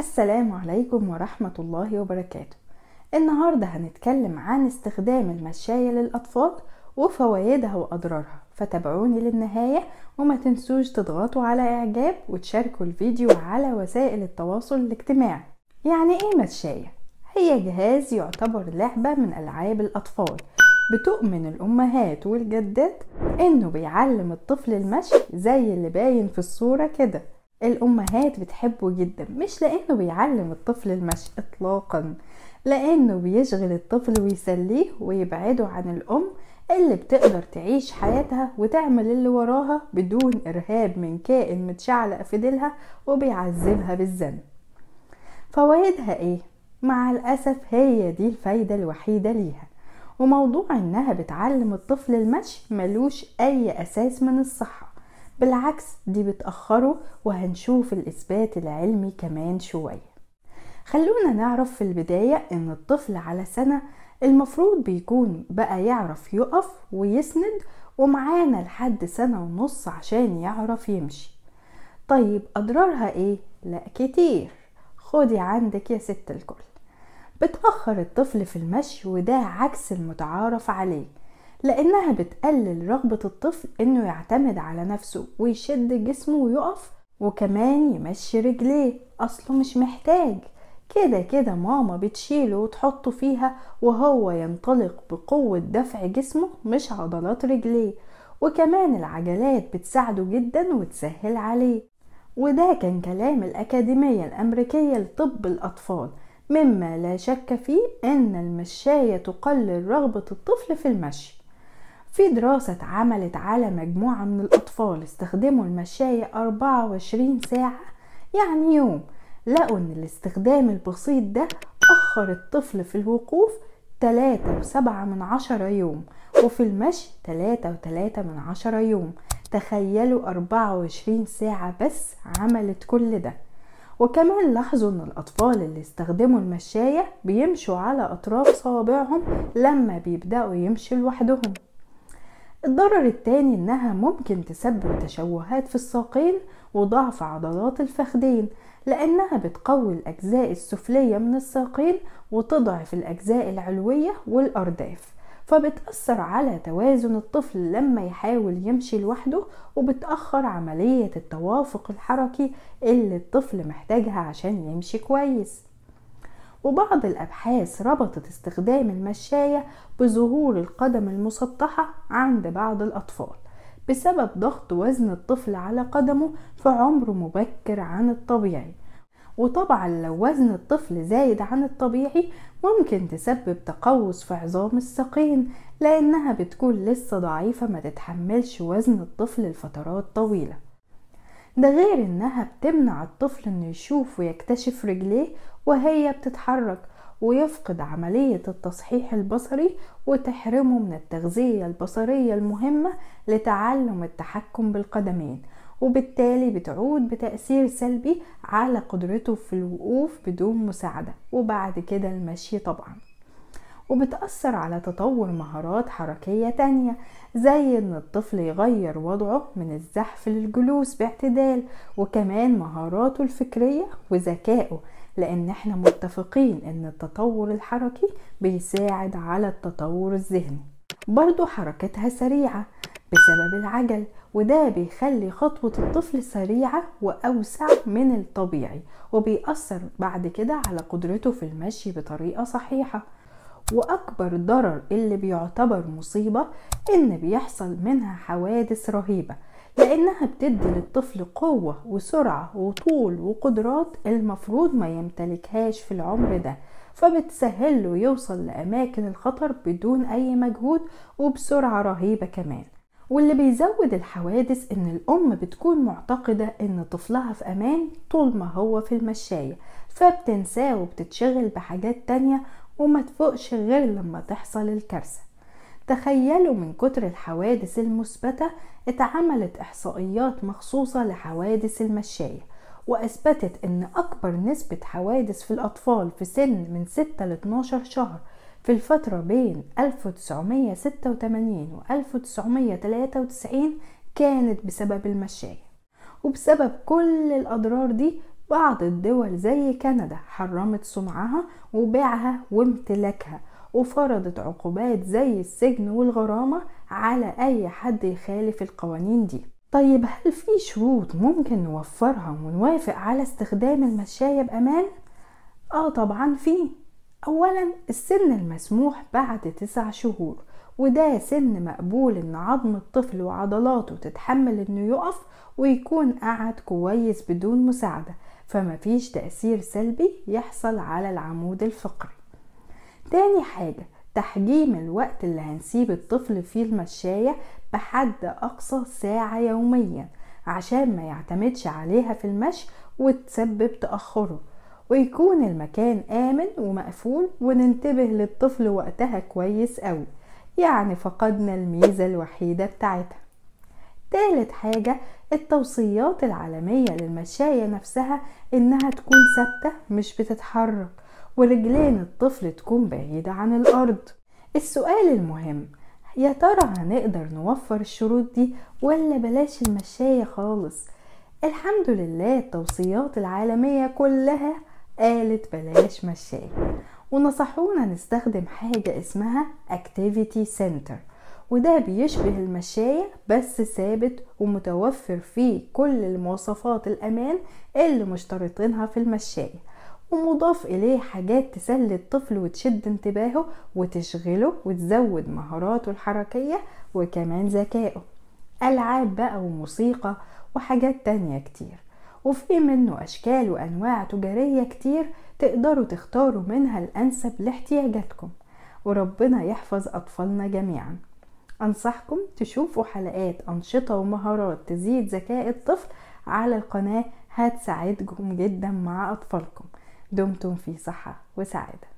السلام عليكم ورحمة الله وبركاته. النهاردة هنتكلم عن استخدام المشاية للأطفال وفوائدها وأضرارها. فتابعوني للنهاية وما تنسوش تضغطوا على إعجاب وتشاركوا الفيديو على وسائل التواصل الاجتماعي. يعني إيه مشاية؟ هي جهاز يعتبر لعبة من ألعاب الأطفال. بتؤمن الأمهات والجدات إنه بيعلم الطفل المشي زي اللي باين في الصورة كده. الأمهات بتحبه جدا مش لأنه بيعلم الطفل المشي إطلاقا لأنه بيشغل الطفل ويسليه ويبعده عن الأم اللي بتقدر تعيش حياتها وتعمل اللي وراها بدون إرهاب من كائن متشعلق في ديلها وبيعذبها بالذنب. فوائدها إيه؟ مع الأسف هي دي الفايدة الوحيدة ليها. وموضوع إنها بتعلم الطفل المشي ملوش أي أساس من الصحة. بالعكس دي بتأخره وهنشوف الإثبات العلمي كمان شوية. خلونا نعرف في البداية إن الطفل على سنة المفروض بيكون بقى يعرف يقف ويسند ومعانا لحد سنة ونص عشان يعرف يمشي. طيب أضرارها إيه؟ لا كتير. خدي عندك يا ست الكل. بتأخر الطفل في المشي وده عكس المتعارف عليه. لأنها بتقلل رغبة الطفل إنه يعتمد على نفسه ويشد جسمه ويقف وكمان يمشي رجليه. أصله مش محتاج. كده كده ماما بتشيله وتحطه فيها وهو ينطلق بقوة دفع جسمه مش عضلات رجليه. وكمان العجلات بتساعده جدا وتسهل عليه. وده كان كلام الأكاديمية الأمريكية لطب الأطفال. مما لا شك فيه أن المشاية تقلل رغبة الطفل في المشي. في دراسة اتعملت على مجموعة من الأطفال استخدموا المشاية 24 ساعة يعني يوم. لقوا إن الاستخدام البسيط ده أخر الطفل في الوقوف تلاتة وسبعة من عشرة يوم وفي المشي تلاتة وتلاتة من عشرة يوم. تخيلوا أربعة وعشرين ساعة بس عملت كل ده. وكمان لاحظوا إن الأطفال اللي استخدموا المشاية بيمشوا على أطراف صوابعهم لما بيبدأوا يمشوا لوحدهم. الضرر التاني إنها ممكن تسبب تشوهات في الساقين وضعف عضلات الفخذين لأنها بتقوي الأجزاء السفلية من الساقين وتضعف الأجزاء العلوية والأرداف فبتأثر على توازن الطفل لما يحاول يمشي لوحده وبتأخر عملية التوافق الحركي اللي الطفل محتاجها عشان يمشي كويس. وبعض الأبحاث ربطت استخدام المشاية بظهور القدم المسطحة عند بعض الأطفال بسبب ضغط وزن الطفل على قدمه في عمر مبكر عن الطبيعي. وطبعا لو وزن الطفل زايد عن الطبيعي ممكن تسبب تقوس في عظام الساقين لأنها بتكون لسه ضعيفة ما تتحملش وزن الطفل لفترات طويلة. ده غير إنها بتمنع الطفل إنه يشوف ويكتشف رجليه وهي بتتحرك ويفقد عملية التصحيح البصري وتحرمه من التغذية البصرية المهمة لتعلم التحكم بالقدمين وبالتالي بتعود بتأثير سلبي على قدرته في الوقوف بدون مساعدة وبعد كده المشي طبعا. وبتأثر على تطور مهارات حركية تانية زي إن الطفل يغير وضعه من الزحف للجلوس باعتدال وكمان مهاراته الفكرية وذكائه لأن إحنا متفقين إن التطور الحركي بيساعد على التطور الذهني. برضو حركتها سريعة بسبب العجل وده بيخلي خطوة الطفل سريعة وأوسع من الطبيعي وبيأثر بعد كده على قدرته في المشي بطريقة صحيحة. وأكبر ضرر اللي بيعتبر مصيبة إن بيحصل منها حوادث رهيبة لأنها بتدي للطفل قوة وسرعة وطول وقدرات المفروض ما يمتلكهاش في العمر ده فبتسهل له يوصل لأماكن الخطر بدون أي مجهود وبسرعة رهيبة كمان. واللي بيزود الحوادث إن الأم بتكون معتقدة إن طفلها في أمان طول ما هو في المشاية فبتنساه وبتتشغل بحاجات تانية وما تفوقش غير لما تحصل الكارثة. تخيلوا من كتر الحوادث المثبتة اتعملت إحصائيات مخصوصة لحوادث المشاية وأثبتت إن أكبر نسبة حوادث في الأطفال في سن من 6 ل 12 شهر في الفترة بين 1986 و 1993 كانت بسبب المشاية. وبسبب كل الأضرار دي بعض الدول زي كندا حرمت صنعها وبيعها وامتلاكها وفرضت عقوبات زي السجن والغرامة على أي حد يخالف القوانين دي. طيب هل في شروط ممكن نوفرها ونوافق على استخدام المشاية بأمان؟ آه طبعا في. أولا السن المسموح بعد تسع شهور وده سن مقبول إن عظم الطفل وعضلاته تتحمل إنه يقف ويكون قعد كويس بدون مساعدة. فمفيش تأثير سلبي يحصل على العمود الفقري. تاني حاجة تحجيم الوقت اللي هنسيب الطفل فيه المشاية بحد أقصى ساعة يوميا عشان ما يعتمدش عليها في المشي وتسبب تأخره. ويكون المكان آمن ومقفول وننتبه للطفل وقتها كويس قوي يعني فقدنا الميزة الوحيدة بتاعتها. تالت حاجة التوصيات العالمية للمشاية نفسها إنها تكون ثابتة مش بتتحرك ورجلين الطفل تكون بعيدة عن الأرض. السؤال المهم يا ترى هنقدر نوفر الشروط دي ولا بلاش المشاية خالص؟ الحمد لله التوصيات العالمية كلها قالت بلاش مشاية ونصحونا نستخدم حاجة اسمها Activity Center. وده بيشبه المشاية بس ثابت ومتوفر فيه كل المواصفات الأمان اللي مشترطينها في المشاية ومضاف إليه حاجات تسلي الطفل وتشد انتباهه وتشغله وتزود مهاراته الحركية وكمان ذكائه. ألعاب بقى وموسيقى وحاجات تانية كتير وفي منه أشكال وأنواع تجارية كتير تقدروا تختاروا منها الأنسب لاحتياجاتكم. وربنا يحفظ أطفالنا جميعا. أنصحكم تشوفوا حلقات أنشطة ومهارات تزيد ذكاء الطفل على القناة. هتساعدكم جدا مع أطفالكم. دمتم في صحة وسعادة.